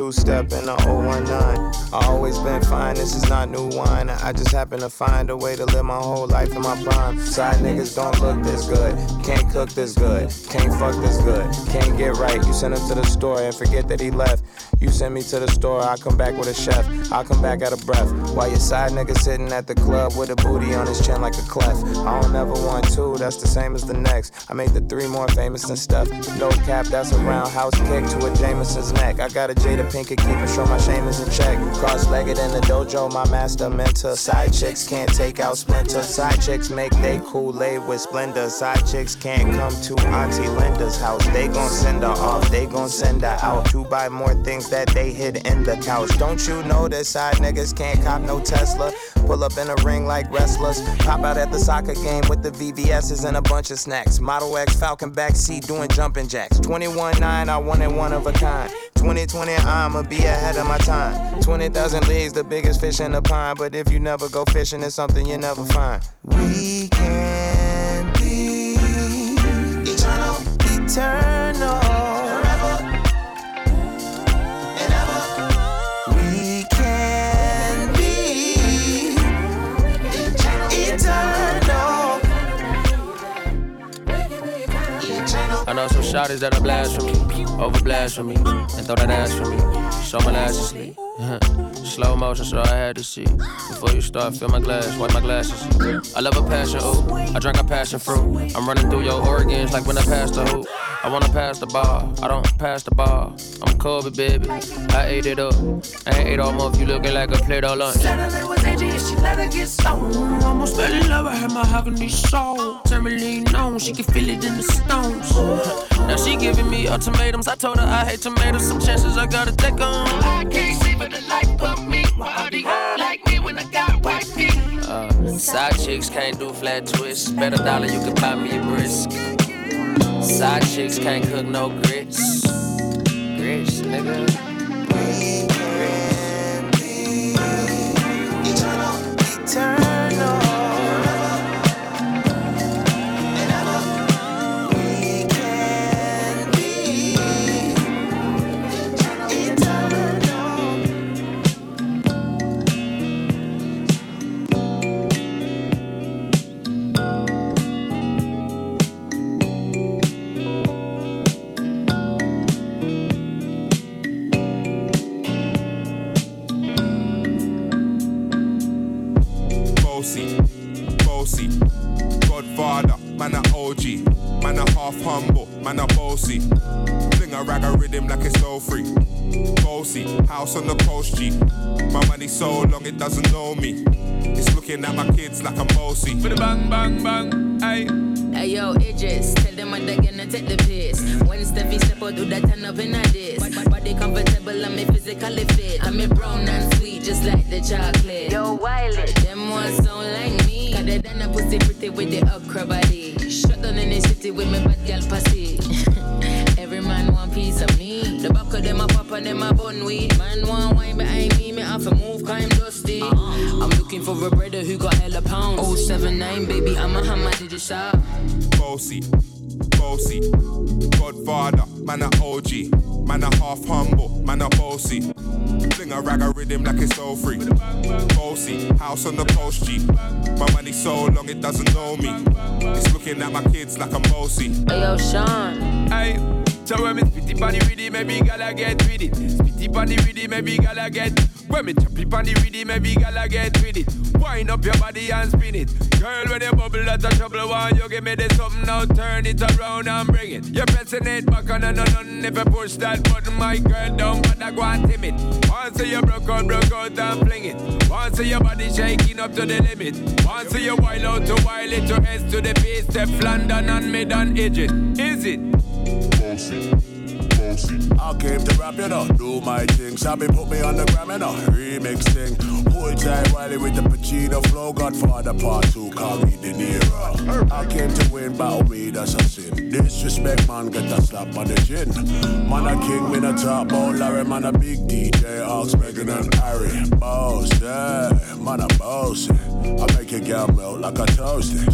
two step in the 019. I always been fine, this is not new wine. I just happen to find a way to live my whole life in my prime. Side niggas don't look this good, can't cook this good, can't fuck this good, can't get right. You send him to the store and forget that he left. You send me to the store, I come back with a chef. I come back out of breath. While your side nigga sitting at the club with a booty on his chin like a clef. I don't ever want two, that's the same as the next. I make the three more famous than stuff. No cap, that's a roundhouse kick to a Jameson's neck. I got a Jada Pinkett keeping sure my shame is in check. Cross legged in the dojo, my master mentor. Side chicks can't take out Splinter. Side chicks make they Kool Aid with splendor. Side chicks can't come to Auntie Linda's house. They gon' send her off, they gon' send her out to buy more things that they hid in the couch. Don't you know that side niggas can't cop no Tesla? Pull up in a ring like wrestlers. Pop out at the soccer game with the VVS's and a bunch of snacks. Model X Falcon backseat doing jumping jacks. 21 9, I wanted one of a kind. 2020, I'ma be ahead of my time. 20,000 leagues, the biggest fish in the pond. But if you never go fishing, it's something you never find. We can be eternal. Eternal. Know some shotties that are blasphemy, over me. and throw that ass for me. Show my lashes sleep. Slow motion, so I had to see. Before you start, fill my glass, wipe my glasses. I love a passion, ooh. I drink a passion fruit. I'm running through your organs like when I pass the hoop. I wanna pass the ball, I don't pass the ball. I'm Kobe, baby. I ate it up. I ain't ate all month, you looking like a plate of lunch. Said was AJ and she let her get stoned. Almost fell in love, I had my mahogany soul. Turn me lean on, she can feel it in the stones. Now she giving me ultimatums. I told her I hate tomatoes. Some chances I gotta take on. I can't see for the life of me. Why are they like me when I got white feet? Uh, side chicks can't do flat twists. Bet a dollar you can buy me a brisk. Side chicks can't cook no grits. Grits, nigga. Eternal. We it doesn't gala get with it. Spitty pan the rhythm, maybe gala get. When me choppy pan the rhythm, maybe gala get with it. Wind up your body and spin it. Girl, when you bubble, that's a trouble. Why you give me this something now? Turn it around and bring it. You're pressing it back on and on. and If you push that button, my girl, don't bother go and timid. Once you broke out, broke out and fling it. Once your body shaking up to the limit. Once you wild out to wild it your S to the base, step London and mid edge it. Is it? I came to rap, you know, do my things. I be put me on the gram, you know, remix thing. Pull tight Wiley with the Pacino flow, Godfather part two, call me De Niro. I came to win, battle me, that's a sin. Disrespect, man, get a slap on the chin. Man, a king, me a top, bout Larry, man, a big DJ, Ox, Megan and Harry. Boss, yeah, man, a boss. Yeah. I make a gamble melt like a toasted.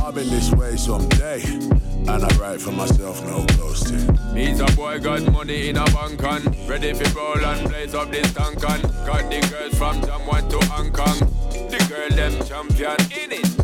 I've been this way someday, and I write for myself no ghosting. Me's a boy got money in a bank and ready for roll and blaze up this tank and Got the girls from Jam 1 to Hong Kong, the girl them champion in it.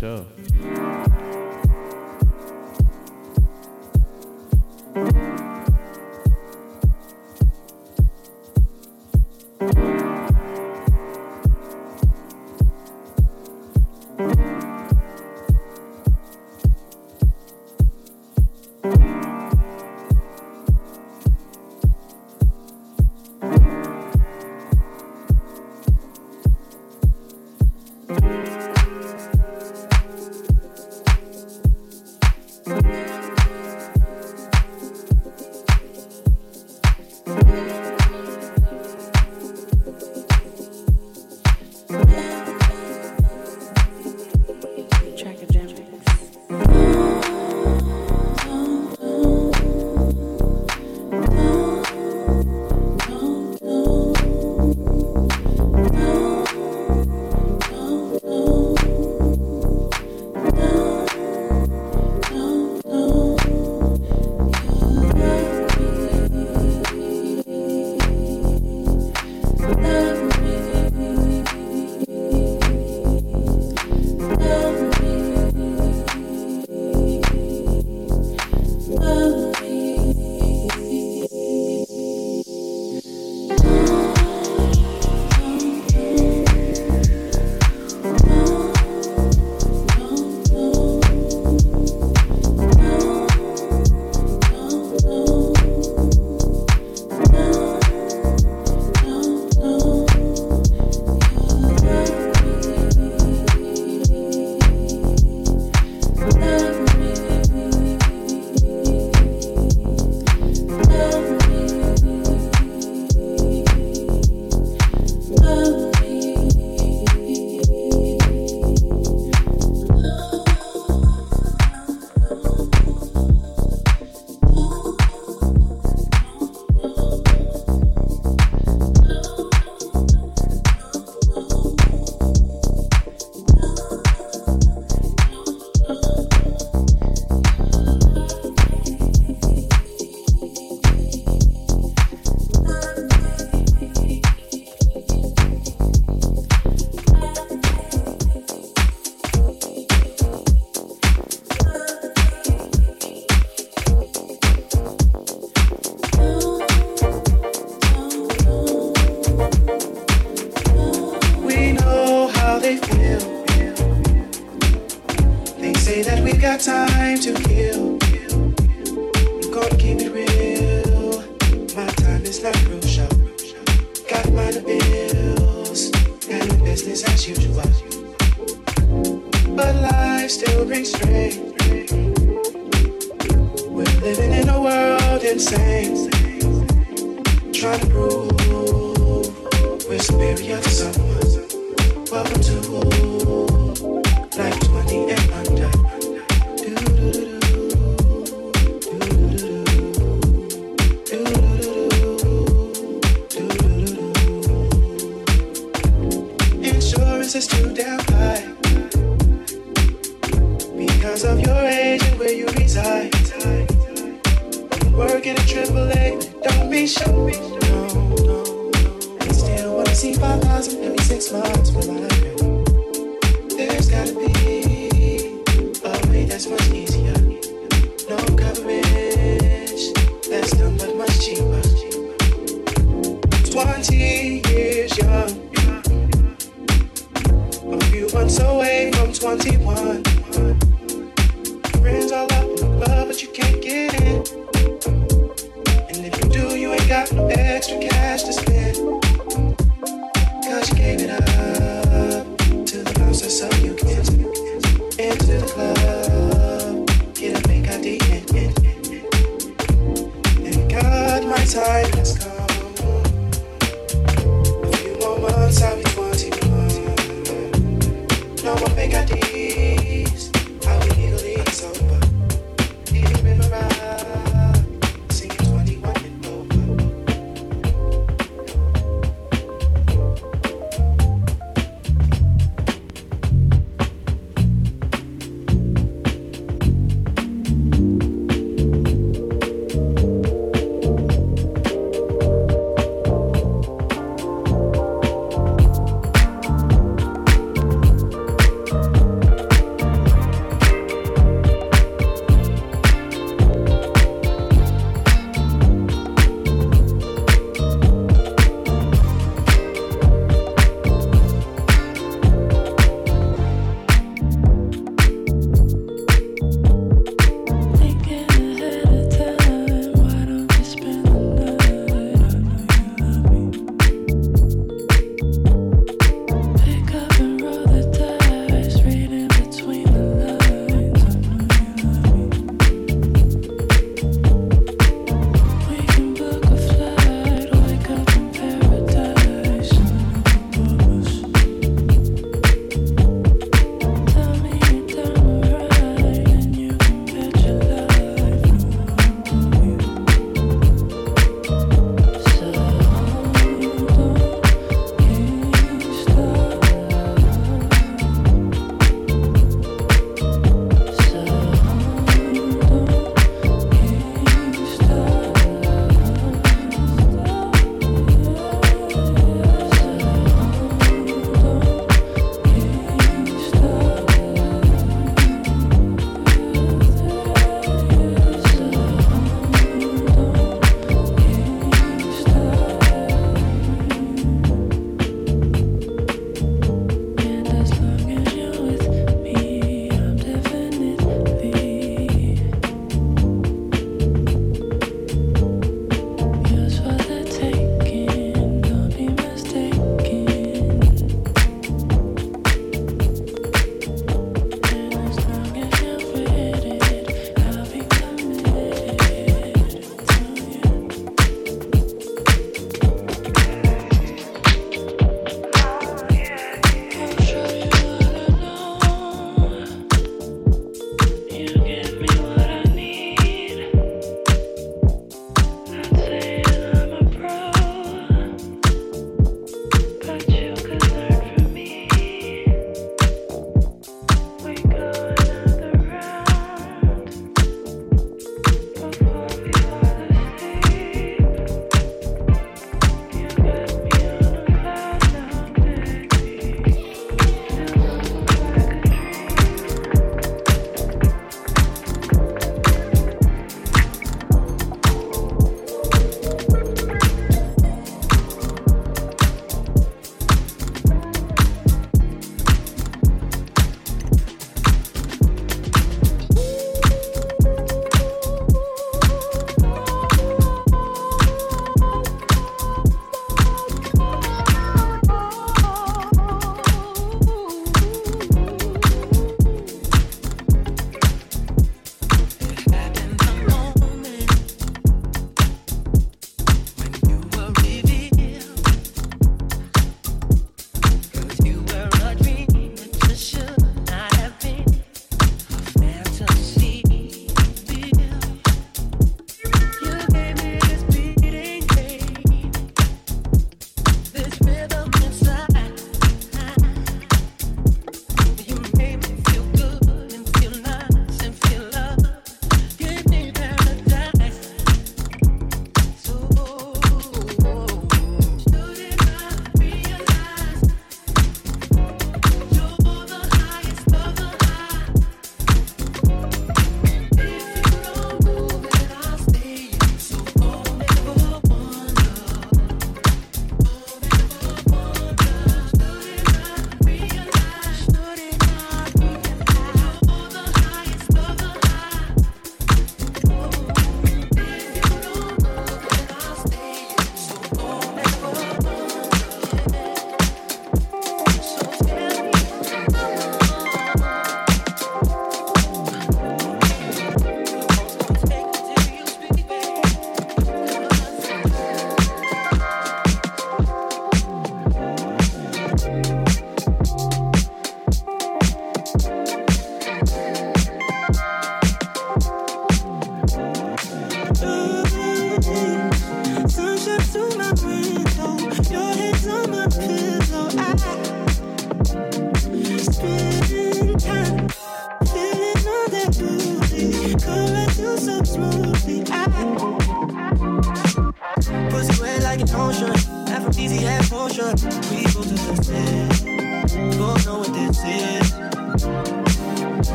You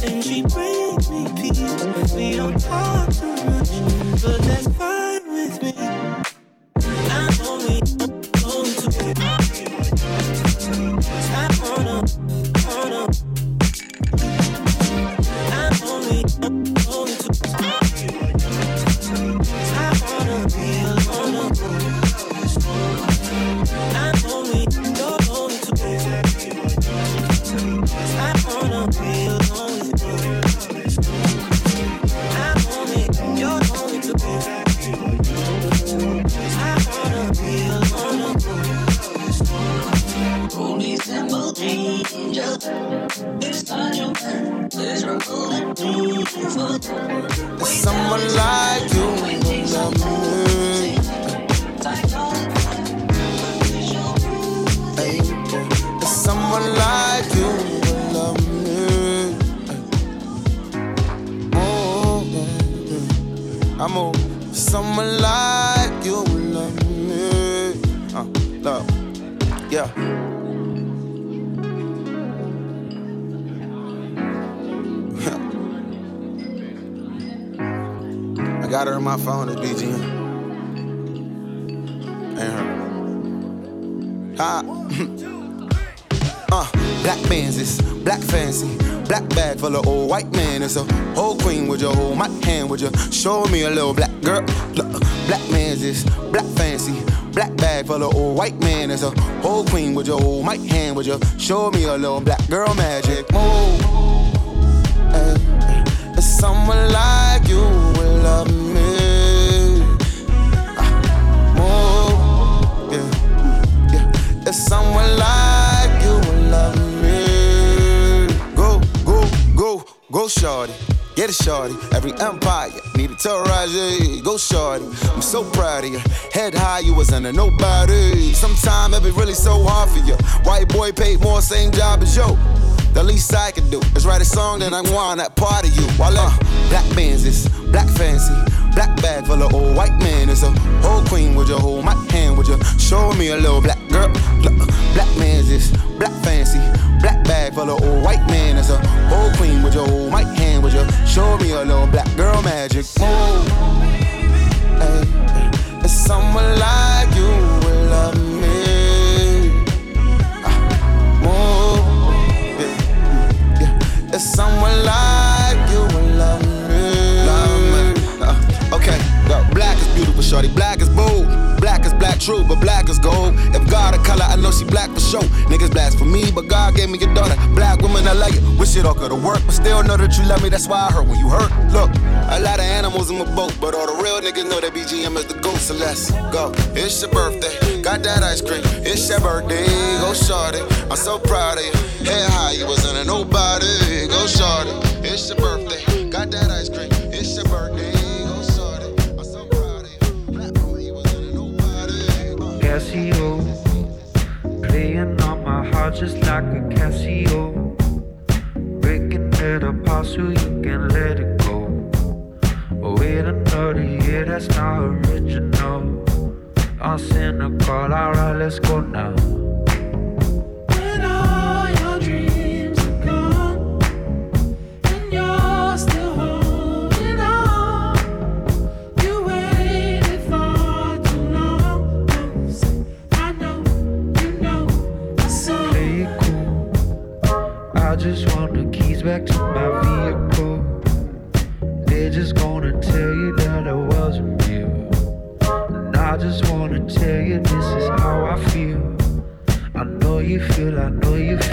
And she brings me peace. We don't talk black Benzes, black fancy, black bag full of old white man. It's a whole queen with your hold my hand. Would you show me a little black girl? Look, black Benzes, black fancy, black bag full of old white man. It's a whole queen with your hold my hand. Would you show me a little black girl magic? Move. Hey, someone like you will love me. Shorty. Get a shorty. Every empire need a terrorize. Go, shorty. I'm so proud of you. Head high, you was under nobody. Sometimes it be really so hard for you. White boy paid more, same job as you. The least I can do is write a song that I want that part of you. While uh, black Benzes, black fancy, black bag full of old white man. It's a whole queen with your hold my hand. Would you show me a little black girl? Black Benzes, black fancy, black bag full of old white man. It's a whole queen with your hold my hand. Would you show me a little black girl magic? Move. Hey. It's someone like you will love me. Ah, yeah. It's someone like shorty. Black is bold. Black is black, true, but black is gold. If God a color, I know she black for sure. Niggas blast for me, but God gave me your daughter. Black woman, I like it. Wish it all could've worked, but still know that you love me. That's why I hurt when you hurt. Look, a lot of animals in my boat, but all the real niggas know that BGM is the goat. So let's go. It's your birthday, got that ice cream. It's your birthday, go shorty. I'm so proud of you. Head high, you was under nobody. Go shorty. It's your birthday, got that ice cream. It's your birthday, Casio, playing on my heart just like a Casio. Breaking it apart so you can let it go. Wait another year, that's not original. I'm cynical, alright, let's go now. Back to my vehicle. They're just gonna tell you that I wasn't real. And I just wanna tell you this is how I feel. I know you feel, I know you feel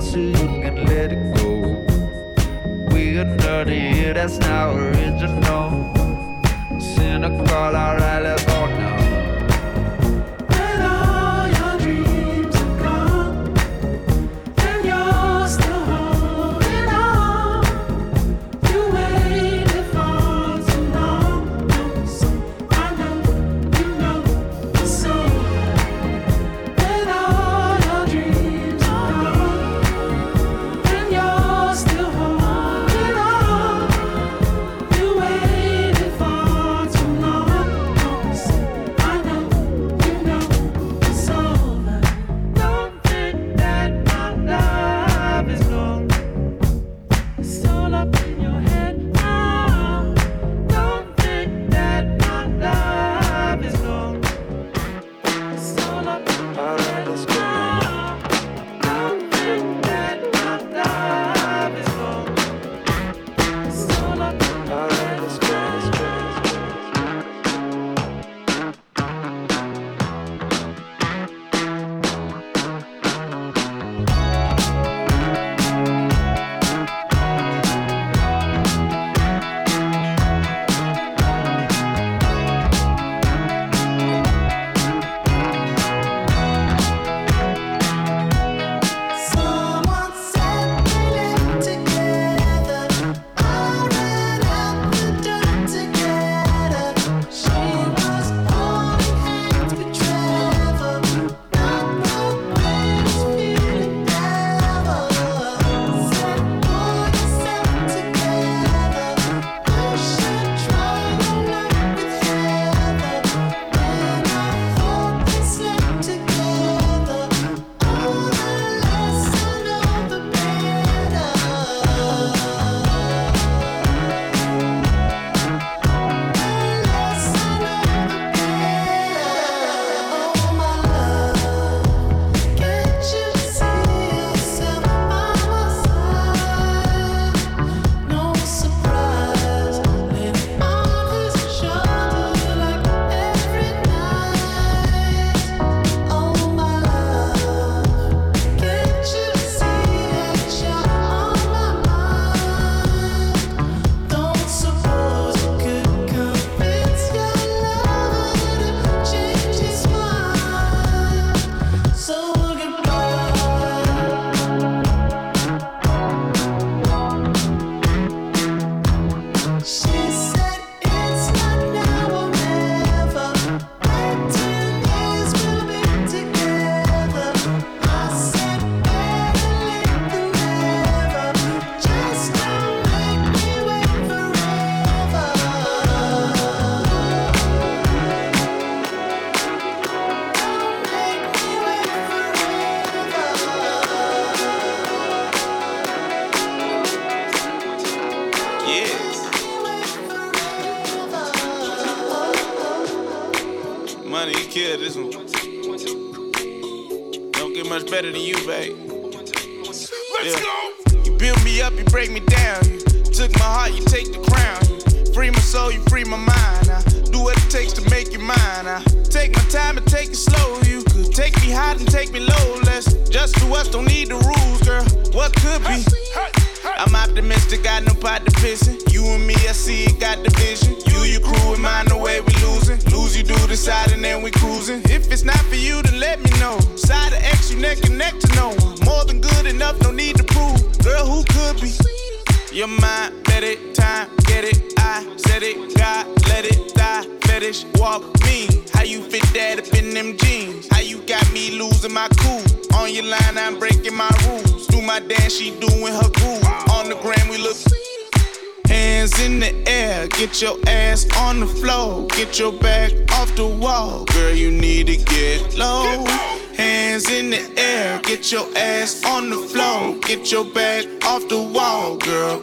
So you can let it go. We are dirty, that's not original. Sin to call our alright, Take my time and take it slow. You could take me high and take me low. Let's just do us, don't need the rules, girl. What could be? I'm optimistic, got no pot to pissing. You and me, I see it, got division. You, your crew, and mine, the way we losing. Lose, you do the side, and then we cruising. If it's not for you, then let me know. Side of X, you neck and neck to know. More than good enough, no need to prove. Girl, who could be? Your mind, bet it, time, get it. I said it, God, let it die. Fetish, walk me. How you fit that up in them jeans? How you got me losing my cool? On your line, I'm breaking my rules. Do my dance, she doing her groove. On the gram, we look. Hands in the air, get your ass on the floor. Get your back off the wall. Girl, you need to get low. Hands in the air, get your ass on the floor. Get your back off the wall, girl.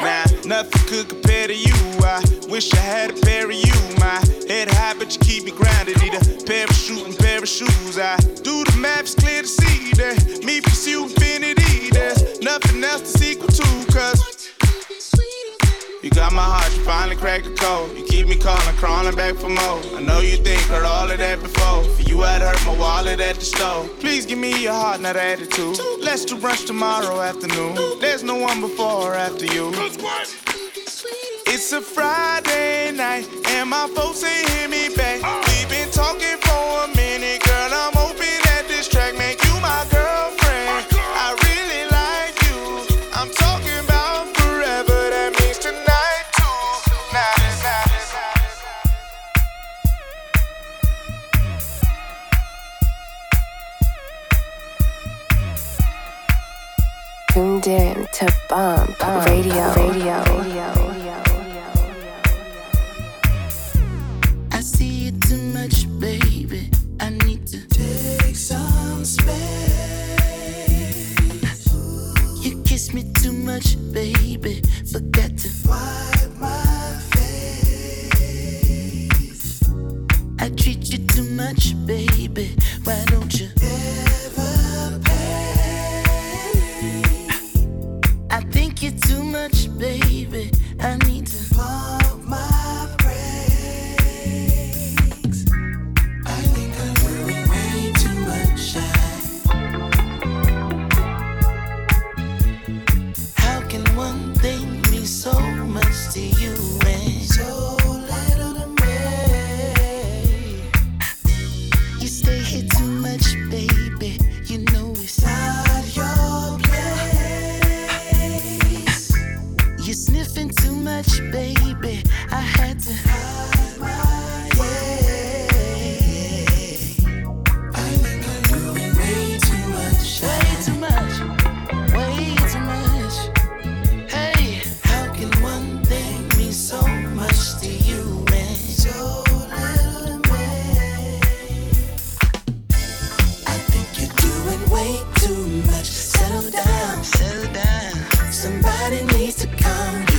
Nah, nothing could compare to you. I wish I had a pair of you. My head high, but you keep me grounded. Need a parachute and pair of shoes. I do the maps clear to see that me pursue infinity. There's nothing else to sequel to, cause you got my heart, you finally cracked the code. You keep me calling, crawling back for more. I know you think heard all of that before. For you, I'd hurt my wallet at the store. Please give me your heart, not attitude. Let's do brunch tomorrow afternoon. There's no one before or after you. It's a Friday night, and my folks ain't hear me back. We've been talking for a minute, girl. I'm to Bump, Radio. I see it too much, baby. I need to take some space. You kiss me too much, baby. Forget to wipe my face. I treat you too much, baby. what it needs to come.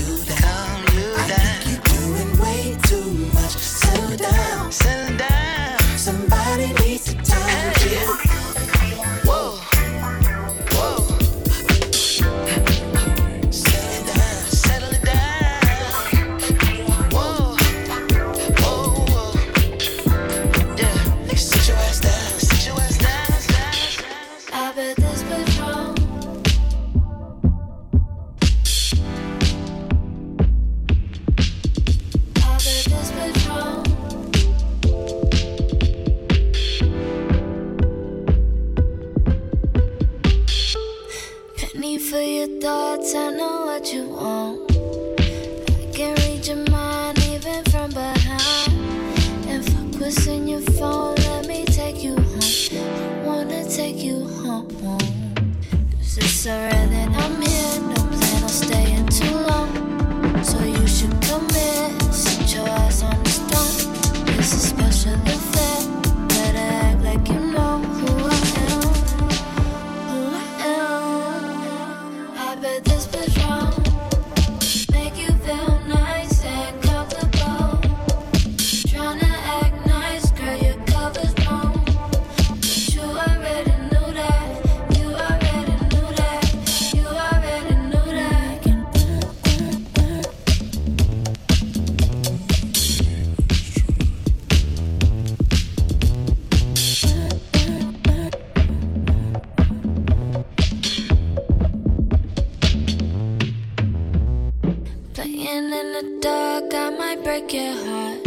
break your heart.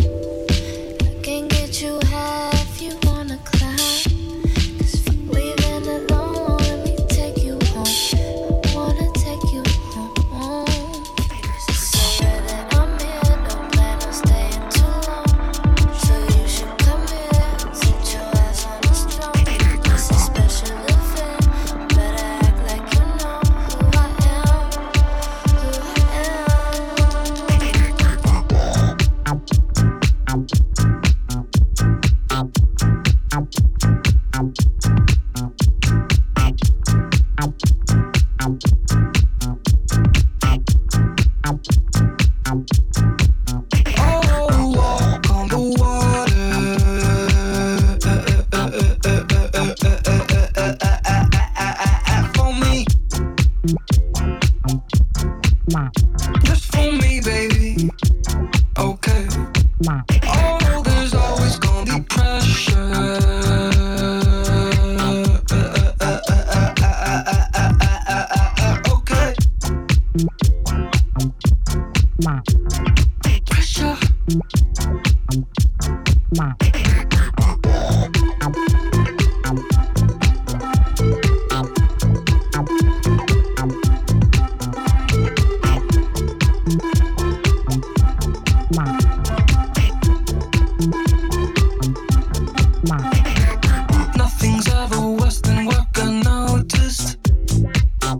things ever worse than what I noticed.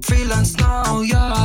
Freelance now, yeah.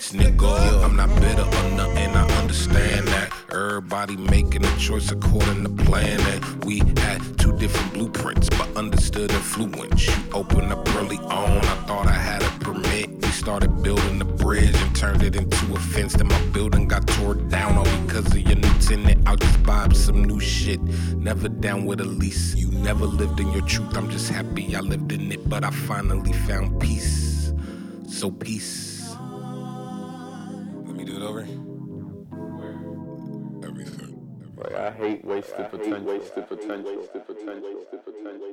Secrets, nigga. I'm not bitter or nothing, I understand that. Everybody making a choice according to plan. And we had two different blueprints, but understood influence. You opened up early on, I thought I had a permit. We started building the bridge and turned it into a fence. Then my building got tore down all because of your new tenant. I'll just buy some new shit. Never down with a lease. You never lived in your truth. I'm just happy I lived in it, but I finally found wasted potential. Wasted potential. Wasted potential. Wasted potential.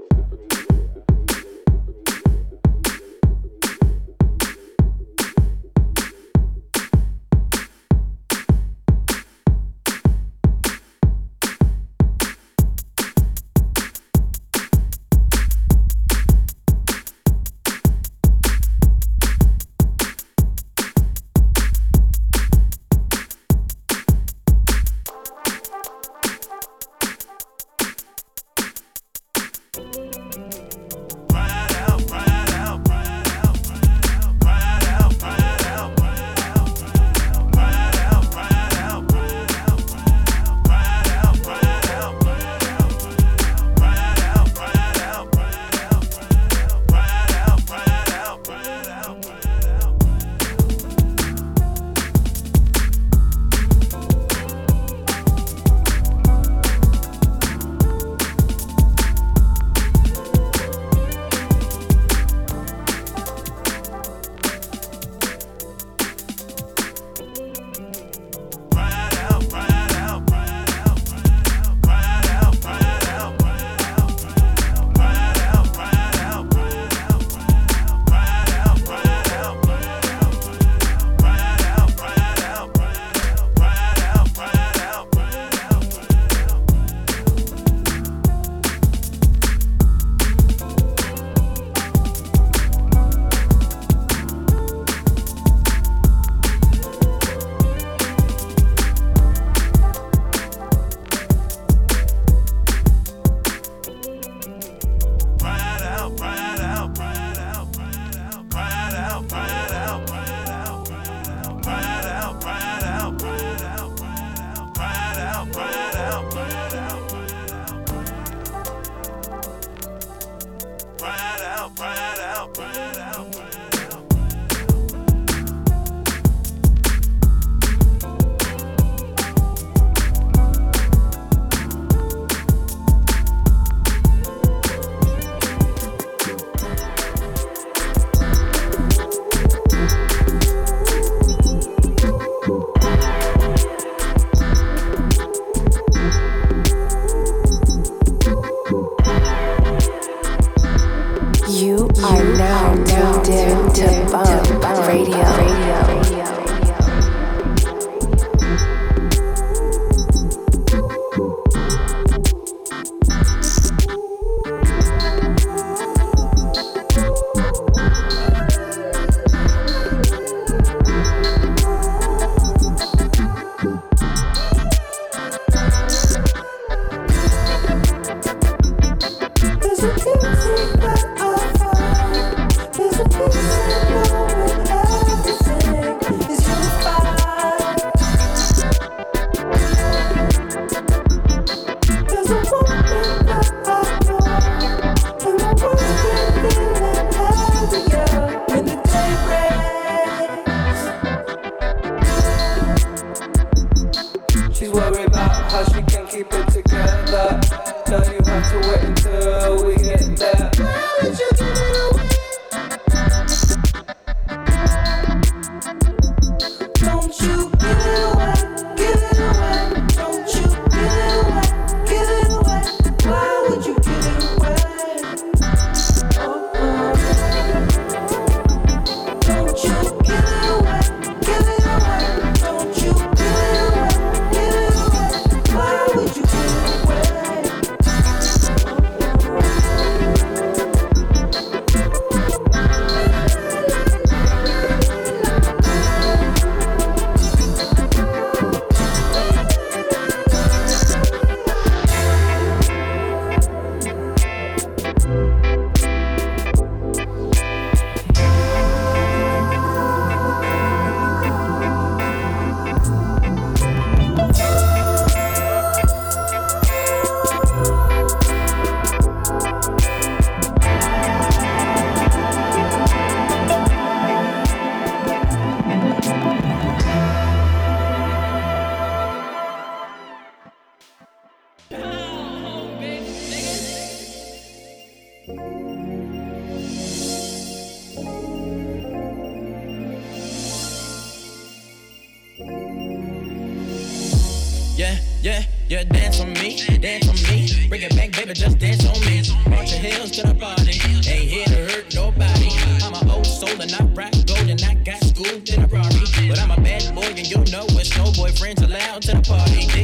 Have to wait until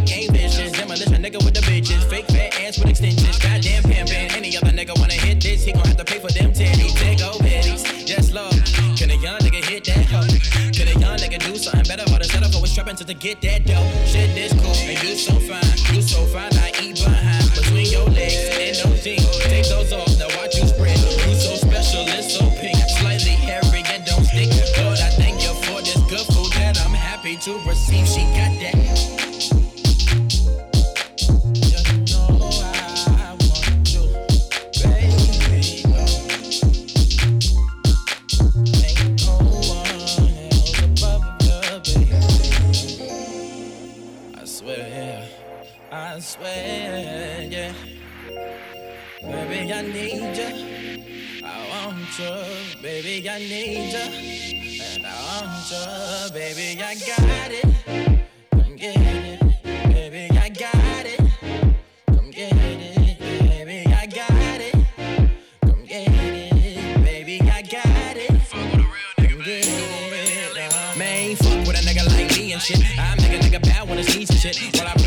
Dick ain't vicious, demolition a nigga with the bitches. Fake fat ass with extensions, goddamn pimpin'. Any other nigga wanna hit this, he gon' have to pay for them titties. Take old bitties, yes love. Can a young nigga hit that hoe? Can a young nigga do something better for the setup for trapping to, to get that dough? Shit, this cool, and you so fine, you so fine, I eat behind between your legs and those jeans. Take those off, now watch you spread. You so special, it's so pink, slightly hairy and don't stick. Lord, I thank you for this good food that I'm happy to receive. She got that. you, baby, I need you, and I want you, baby, I got it. Come get it, baby, I got it. Come get it, baby, I got it. Come get it, baby, I got it. Come get it. Uh-huh. Man, fuck with a nigga like me and shit. I make a nigga bad when it's easy shit. Well, I